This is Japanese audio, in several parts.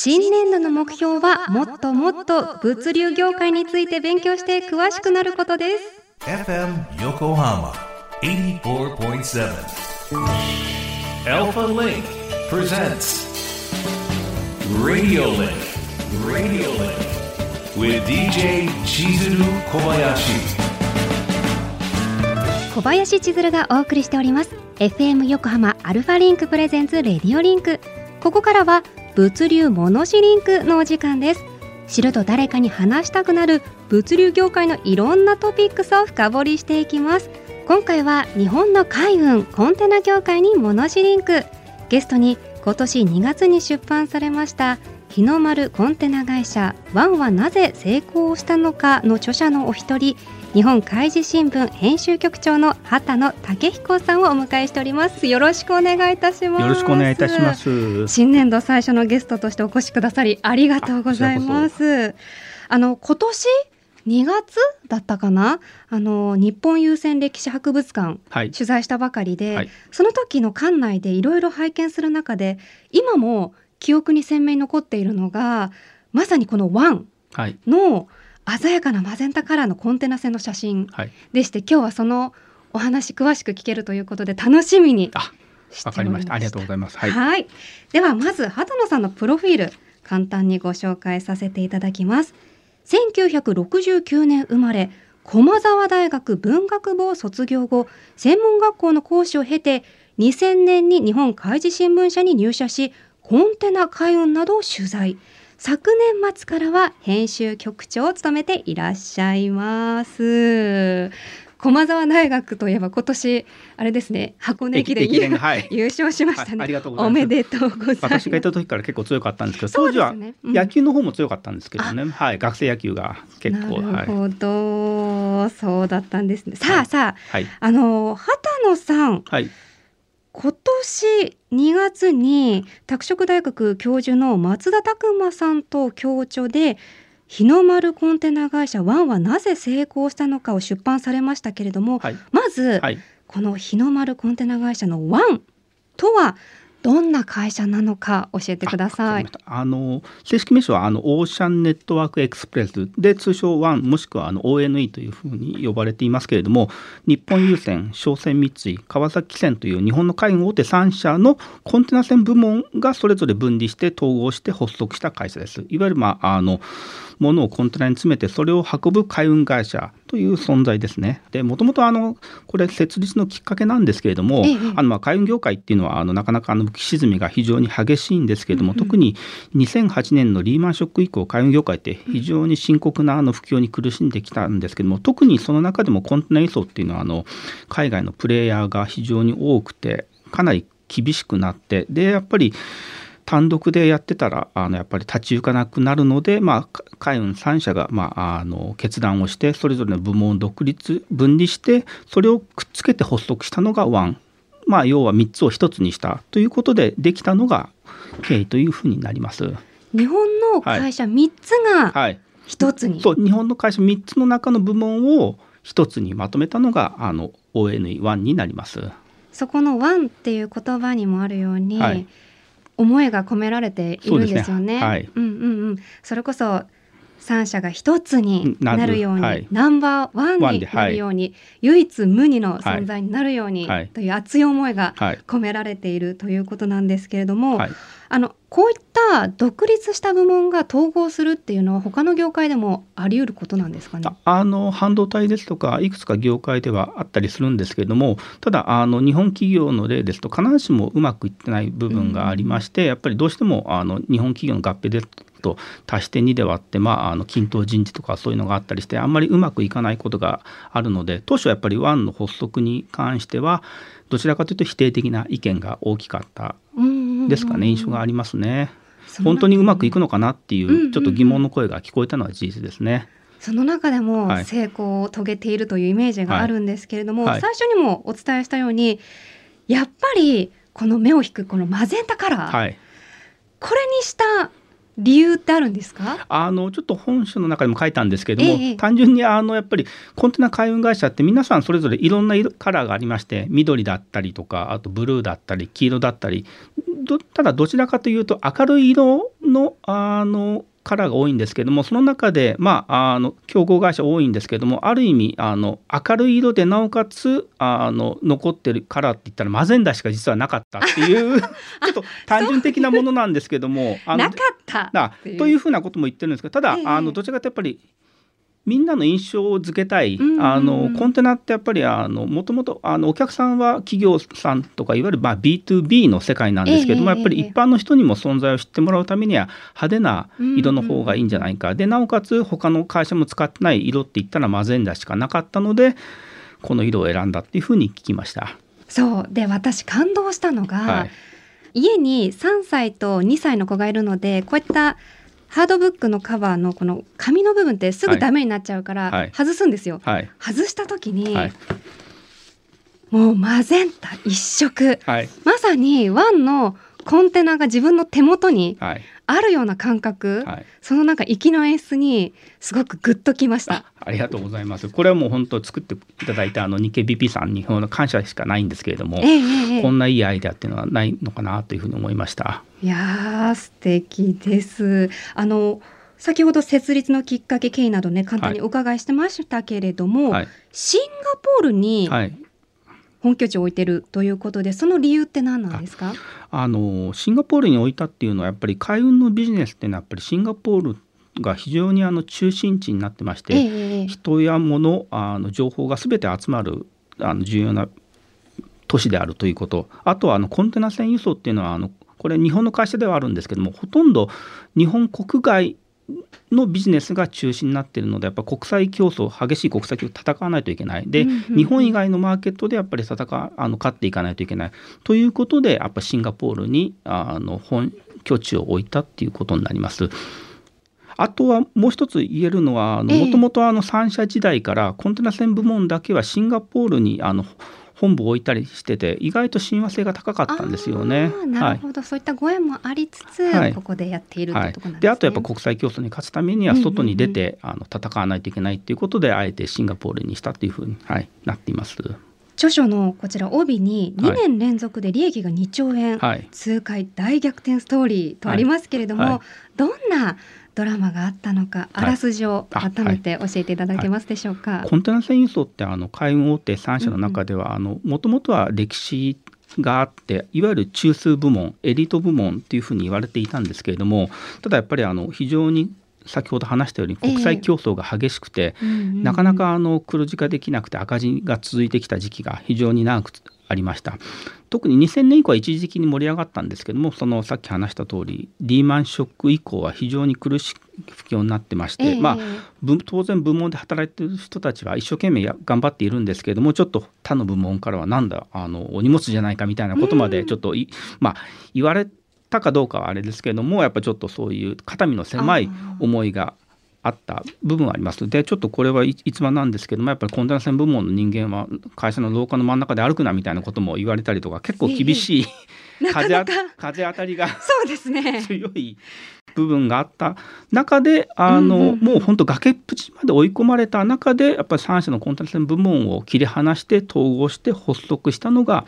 新年度の目標はもっともっと物流業界について勉強して詳しくなることです。FM Yokohama 84.7 Alpha Link presents Radio Link Radio Link with DJ Chizuru Kobayashi 小林千鶴がお送りしております FM 横浜アルファリンク presents Radio Linkここからは物流モノシリンクのお時間です。知ると誰かに話したくなる物流業界のいろんなトピックスを深掘りしていきます。今回は日本の海運コンテナ業界にモノシリンクゲストに今年2月に出版されました日の丸コンテナ会社ワンはなぜ成功したのかの著者のお一人日本海事新聞編集局長の畑野武彦さんをお迎えしております。よろしくお願いいたします。よろしくお願いいたします。新年度最初のゲストとしてお越しくださりありがとうございます。あの今年？2月だったかな？あの日本郵船歴史博物館、はい、取材したばかりで、はい、その時の館内でいろいろ拝見する中で今も記憶に鮮明に残っているのがまさにこの「ワン」の、はい鮮やかなマゼンタカラーのコンテナ船の写真でして、はい、今日はそのお話詳しく聞けるということで楽しみにわかりました。ありがとうございます、はい、はい、ではまず畑野さんのプロフィール簡単にご紹介させていただきます。1969年生まれ駒沢大学文学部を卒業後専門学校の講師を経て2000年に日本海事新聞社に入社しコンテナ海運などを取材昨年末からは編集局長を務めていらっしゃいます。駒沢大学といえば今年あれですね箱根駅伝、はい、優勝しましたね、はい、おめでとうございます。私がいた時から結構強かったんですけど当時は野球の方も強かったんですけどね、うん、はい学生野球が結構なるほど、はい、そうだったんですね。さあさあ、あの畑野さん、はい今年2月に拓殖大学教授の松田拓馬さんと共著で日の丸コンテナ会社ワンはなぜ成功したのかを出版されましたけれども、はい、まず、はい、この日の丸コンテナ会社のワンとはどんな会社なのか教えてください。あの正式名称はあのオーシャンネットワークエクスプレスで通称ワンもしくはあの ONE というふうに呼ばれていますけれども日本郵船商船三井川崎汽船という日本の海運大手3社のコンテナ船部門がそれぞれ分離して統合して発足した会社です。いわゆるまああのものをコンテナに詰めてそれを運ぶ海運会社という存在ですね。でもともとあのこれ設立のきっかけなんですけれども、ええ、あのまあ海運業界っていうのはあのなかなかあの浮き沈みが非常に激しいんですけれども、うんうん、特に2008年のリーマンショック以降海運業界って非常に深刻なあの不況に苦しんできたんですけども特にその中でもコンテナ輸送っていうのはあの海外のプレイヤーが非常に多くてかなり厳しくなってでやっぱり単独でやってたらあのやっぱり立ち行かなくなるので、まあ、海運3社が、まあ、あの決断をしてそれぞれの部門を独立分離してそれをくっつけて発足したのがワン、まあ、要は3つを1つにしたということでできたのが経緯というふうになります。日本の会社3つが1つに、はい、そう日本の会社3つの中の部門を1つにまとめたのがあの ONE1 になります。そこの「ワン」っていう言葉にもあるように、はい思いが込められているんですよね。ねはい、うんうんうん。それこそ三社が一つになる。ように、はい、ナンバーワンになるように、はい、唯一無二の存在になるように、はい、という熱い思いが込められているということなんですけれども、あのこういった独立した部門が統合するっていうのは他の業界でもあり得ることなんですかね？あの半導体ですとかいくつか業界ではあったりするんですけれどもただあの日本企業の例ですと必ずしもうまくいってない部分がありまして、うん、やっぱりどうしてもあの日本企業の合併ですと足して2で割って、まあ、あの均等人事とかそういうのがあったりしてあんまりうまくいかないことがあるので当初はやっぱりワンの発足に関してはどちらかというと否定的な意見が大きかったですかね印象がありますね。本当にうまくいくのかなっていうちょっと疑問の声が聞こえたのは事実ですね。その中でも成功を遂げているというイメージがあるんですけれども、はいはい、最初にもお伝えしたようにやっぱりこの目を引くこのマゼンタカラー、はい、これにした理由ってあるんですか？あのちょっと本書の中でも書いたんですけれども、ええ、単純にあのやっぱりコンテナ海運会社って皆さんそれぞれいろんな色カラーがありまして緑だったりとかあとブルーだったり黄色だったりただどちらかというと明るい色のあのカラーが多いんですけどもその中で、まあ、あの競合会社多いんですけどもある意味あの明るい色でなおかつあの残ってるカラーって言ったらマゼンダしか実はなかったっていう ちょっと単純的なものなんですけどもあのなかったというふうなことも言ってるんですけどただ、ええあのどちらかというとやっぱりみんなの印象を付けたい、うんうんうん。あのコンテナってやっぱりあのもともとあのお客さんは企業さんとかいわゆるまあ B2B の世界なんですけども、ええやっぱり一般の人にも存在を知ってもらうためには派手な色の方がいいんじゃないか、でなおかつ他の会社も使ってない色って言ったらマゼンダしかなかったのでこの色を選んだっていうふうに聞きました。そう。で私感動したのが、はい。家に3歳と2歳の子がいるのでこういったハードブックのカバーのこの紙の部分ってすぐダメになっちゃうから、はい。外すんですよ。はい。外した時に、はい。もうマゼンタ一色。はい。まさにワンのコンテナが自分の手元にはいあるような感覚、はいそのなんか粋の演出にすごくグッときましたあ。ありがとうございます。これはもう本当作っていただいたあの日経 BP さんに本当感謝しかないんですけれども、ええええええこんないいアイデアっていうのはないのかなというふうに思いました。いやー素敵です。あの先ほど設立のきっかけ経緯などね簡単にお伺いしてましたけれども、はいシンガポールにはい。本拠地を置いてるということで、その理由って何なんですか？あのシンガポールに置いたっていうのはやっぱり海運のビジネスっていうのはやっぱりシンガポールが非常にあの中心地になってまして、ええええ人や物あの情報が全て集まるあの重要な都市であるということあとはあのコンテナ船輸送っていうのはあのこれ日本の会社ではあるんですけどもほとんど日本国外のビジネスが中心になっているのでやっぱ国際競争激しい国際競争戦わないといけない。で、うんうんうん。日本以外のマーケットでやっぱり戦うあの勝っていかないといけないということでやっぱシンガポールにあの本拠地を置いたっていうことになります。あとはもう一つ言えるのはええ。もともと3社時代からコンテナ船部門だけはシンガポールにあの本部を置いたりしてて意外と親和性が高かったんですよね。なるほど、そういったご縁もありつつ、はい。ここでやっているとはいいうところなんですね。であとやっぱ国際競争に勝つためには外に出て、あの戦わないといけないということであえてシンガポールにしたというふうに、はい、なっています。著書のこちら帯に2はい。年連続で利益が2兆円、はい、痛快大逆転ストーリーとありますけれども、はい。はい。どんなドラマがあったのか、あらすじをあ改めて教えていただけますでしょうか？コンテナ船輸送ってあの海運大手3社の中ではもともとは歴史があっていわゆる中枢部門エリート部門っていうふうに言われていたんですけれどもただやっぱりあの非常に先ほど話したように国際競争が激しくて、うんうんうん。なかなかあの黒字化できなくて赤字が続いてきた時期が非常に長くありました。特に2000年以降は一時的に盛り上がったんですけどもそのさっき話した通りリーマンショック以降は非常に苦しい不況になってまして、ええ。まあぶ当然部門で働いている人たちは一生懸命や頑張っているんですけれどもちょっと他の部門からはなんだあのお荷物じゃないかみたいなことまでちょっとい、まあ、言われたかどうかはあれですけれどもやっぱちょっとそういう肩身の狭い思いがあった部分はありますでちょっとこれはい逸話なんですけどもやっぱりコンテナ船部門の人間は会社の廊下の真ん中で歩くなみたいなことも言われたりとか結構厳しい、風当たりが そうですね。強い部分があった中であの、うんうんうんもう本当崖っぷちまで追い込まれた中でやっぱり3社のコンテンツ部門を切り離して統合して発足したのが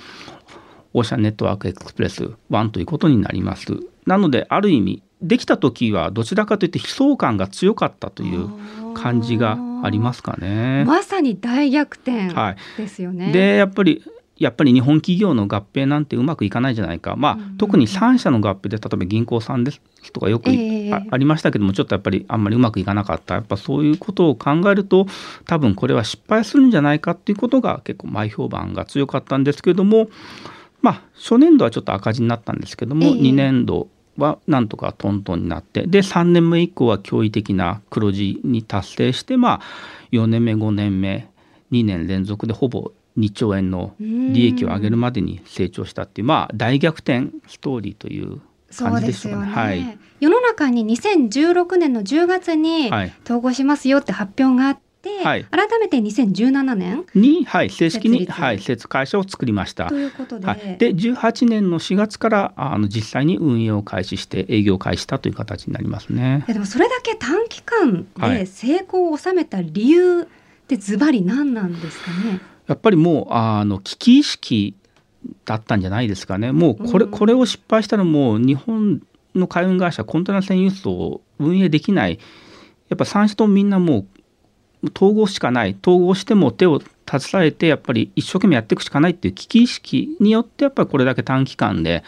オーシャンネットワークエクスプレス1ということになります。なのである意味できた時はどちらかといって悲壮感が強かったという感じがありますかね。まさに大逆転はい。ですよね。でやっぱりやっぱり日本企業の合併なんてうまくいかないじゃないか、まあ特に3社の合併で例えば銀行さんですとかよくい、ええ。あありましたけどもちょっとやっぱりあんまりうまくいかなかった。やっぱそういうことを考えると多分これは失敗するんじゃないかっていうことが結構前評判が強かったんですけどもまあ初年度はちょっと赤字になったんですけども、ええ。2年度はなんとかトントンになってで3年目以降は驚異的な黒字に達成してまあ4年目5年目2年連続でほぼ2兆円の利益を上げるまでに成長したっていうまあ大逆転ストーリーという感じですよね、でしょうかね。はい。世の中に2016年の10月にはい。統合しますよって発表があって、はい改めて2017年。に、はい、正式に、はい、施設会社を作りました。と。いうことで,、はい、で18年の4月からあの実際に運営を開始して営業を開始したという形になりますね。でもそれだけ短期間ではい。成功を収めた理由ってズバリ何なんですかね？やっぱりもうあの危機意識だったんじゃないですかね。もうこれうん。これを失敗したらもう日本の海運会社コンテナ船輸送を運営できない。やっぱ3社ともみんなもう統合しかない。統合しても手を携えてやっぱり一生懸命やっていくしかないっていう危機意識によってやっぱりこれだけ短期間で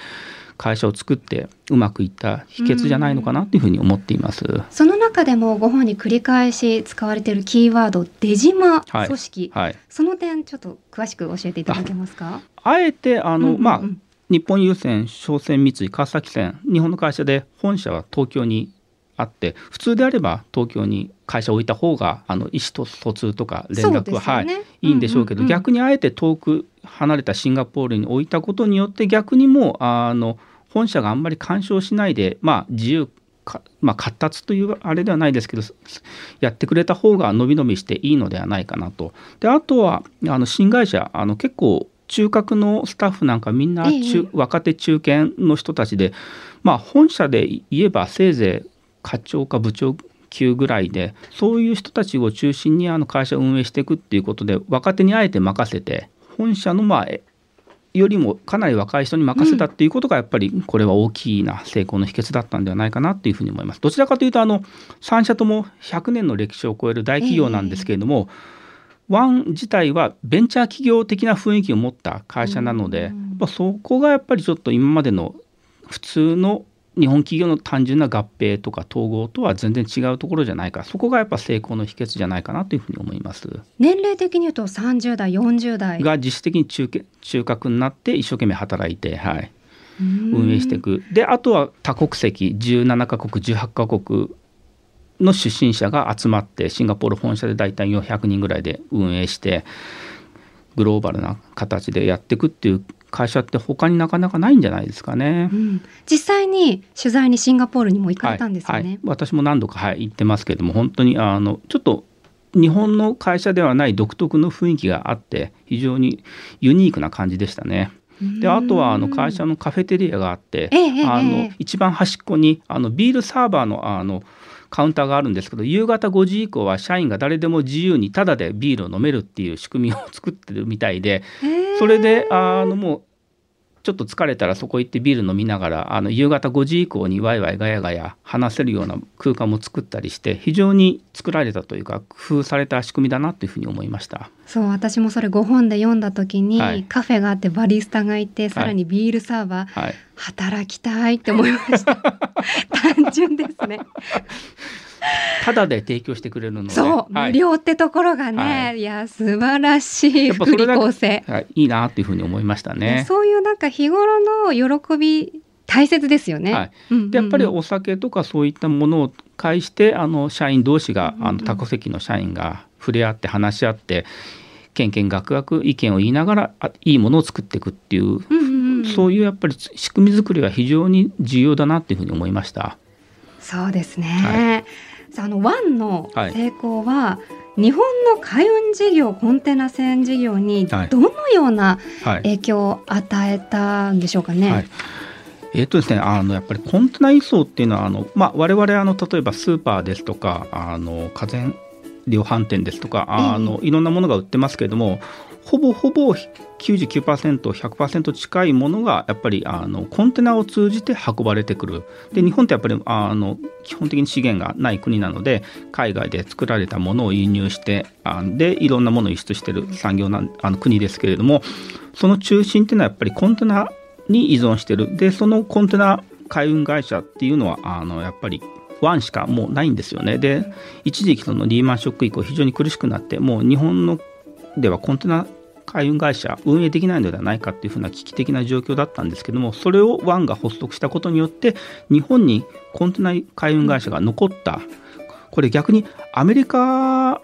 会社を作ってうまくいった秘訣じゃないのかなというふうに思っています。その中でもご本に繰り返し使われているキーワード出島はい。組織、はい、その点ちょっと詳しく教えていただけますか？あえてあの、うんうんうんまあ日本郵船商船三井川崎船日本の会社で本社は東京にあって普通であれば東京に会社を置いた方があの意思疎通とか連絡は、はいいいんでしょうけど、逆にあえて遠く離れたシンガポールに置いたことによって逆にもうあの本社があんまり干渉しないで、まあ、自由か、まあ、活達というあれではないですけどやってくれた方が伸び伸びしていいのではないかなと。であとはあの新会社あの結構中核のスタッフなんかみんなええ。中、若手中堅の人たちで、まあ、本社で言えばせいぜい課長か部長級ぐらいでそういう人たちを中心にあの会社を運営していくっていうことで若手にあえて任せて本社のまあえよりもかなり若い人に任せたっていうことがやっぱりこれは大きな成功の秘訣だったんではないかなというふうに思います。どちらかというとあの3社とも100年の歴史を超える大企業なんですけれども、ワン自体はベンチャー企業的な雰囲気を持った会社なので、うんそこがやっぱりちょっと今までの普通の日本企業の単純な合併とか統合とは全然違うところじゃないかそこがやっぱ成功の秘訣じゃないかなというふうに思います。年齢的に言うと30代40代。が実質的に中堅中核になって一生懸命働いて、はい、運運営していく。であとは多国籍17カ国18カ国の出身者が集まってシンガポール本社で大体400人ぐらいで運営してグローバルな形でやっていくっていう会社って他になかなかないんじゃないですかね。うん、実際に取材にシンガポールにも行かれたんですよね。はいはい私も何度か、はい、行ってますけども本当にあのちょっと日本の会社ではない独特の雰囲気があって非常にユニークな感じでしたね。であとはあの会社のカフェテリアがあって、あのええ一番端っこにあのビールサーバーのあのカウンターがあるんですけど夕方5時以降は社員が誰でも自由にタダでビールを飲めるっていう仕組みを作ってるみたいでそれであのもうちょっと疲れたらそこ行ってビール飲みながらあの夕方5時以降にワイワイガヤガヤ話せるような空間も作ったりして非常に作られたというか工夫された仕組みだなというふうに思いました。そう私もそれ5本で読んだ時に、はい。カフェがあってバリスタがいてさらにビールサーバー、はい、働きたいって思いました。単純ですね ただで提供してくれるので。そう、はい。無料ってところがね、、はい。や素晴らしい福利厚生、はい、いいなというふうに思いましたね。そういうなんか日頃の喜び大切ですよね、やっぱりお酒とかそういったものを介してあの社員同士があの多国籍の社員が触れ合って話し合ってけんけんがくがく意見を言いながらあいいものを作っていくっていう、そういうやっぱり仕組み作りは非常に重要だなっていうふうに思いました。そうですね、はさああのワンのはい。成功は、日本の海運事業コンテナ船事業にはい。どのようなはい。影響を与えたんでしょうかね？はい。えーとですね、あのやっぱりコンテナ輸送っていうのはあの、まあ、我々あの例えばスーパーですとかあの家電量販店ですとかあの、いろんなものが売ってますけれどもほぼほぼ 99%100% 近いものがやっぱりあのコンテナを通じて運ばれてくる。で日本ってやっぱりあの基本的に資源がない国なので海外で作られたものを輸入してあでいろんなものを輸出している産業なんあの国ですけれどもその中心っていうのはやっぱりコンテナに依存してる。でそのコンテナ海運会社っていうのはあのやっぱりワンしかもうないんですよね。で一時期そのリーマンショック以降非常に苦しくなってもう日本のではコンテナ海運会社運営できないのではないかというふうな危機的な状況だったんですけどもそれをワンが発足したことによって日本にコンテナ海運会社が残った。これ逆にアメリカ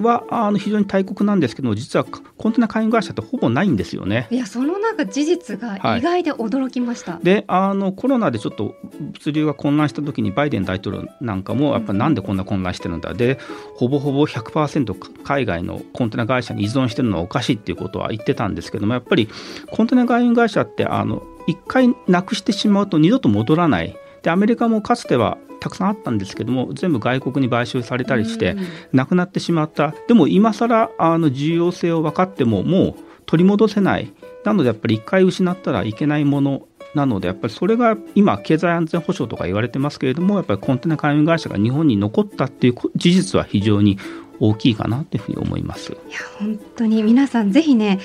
はあの非常に大国なんですけども実はコンテナ海運会社ってほぼないんですよね。いやそのなんか事実が意外で驚きました。であのコロナでちょっと物流が混乱した時にバイデン大統領なんかもやっぱなんでこんな混乱してるんだでほぼほぼ100%海外のコンテナ会社に依存してるのはおかしいっていうことは言ってたんですけどもやっぱりコンテナ海運会社ってあの一回なくしてしまうと二度と戻らないでアメリカもかつてはたくさんあったんですけども全部外国に買収されたりしてうん。なくなってしまった。でも今更あの重要性を分かってももう取り戻せない。なのでやっぱり一回失ったらいけないもの。なのでやっぱりそれが今経済安全保障とか言われてますけれどもやっぱりコンテナ海運会社が日本に残ったっていう事実は非常に大きいかなというふうに思います。いや本当に皆さんぜひね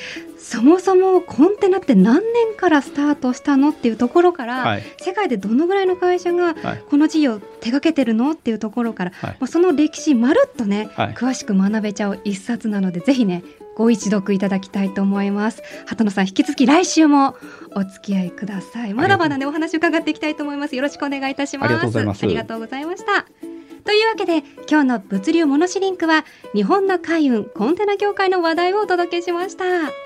そもそもコンテナって何年からスタートしたのっていうところから、はい、世界でどのぐらいの会社がこの事業を手掛けてるのっていうところから、はい、まあ、その歴史まるっとね、はい、詳しく学べちゃう一冊なのでぜひねご一読いただきたいと思います。畑野さん引き続き来週もお付き合いください。まだまだねお話伺っていきたいと思います。よろしくお願いいたします。ありがとうございました。というわけで今日の物流モノシリンクは日本の海運コンテナ協会の話題をお届けしました。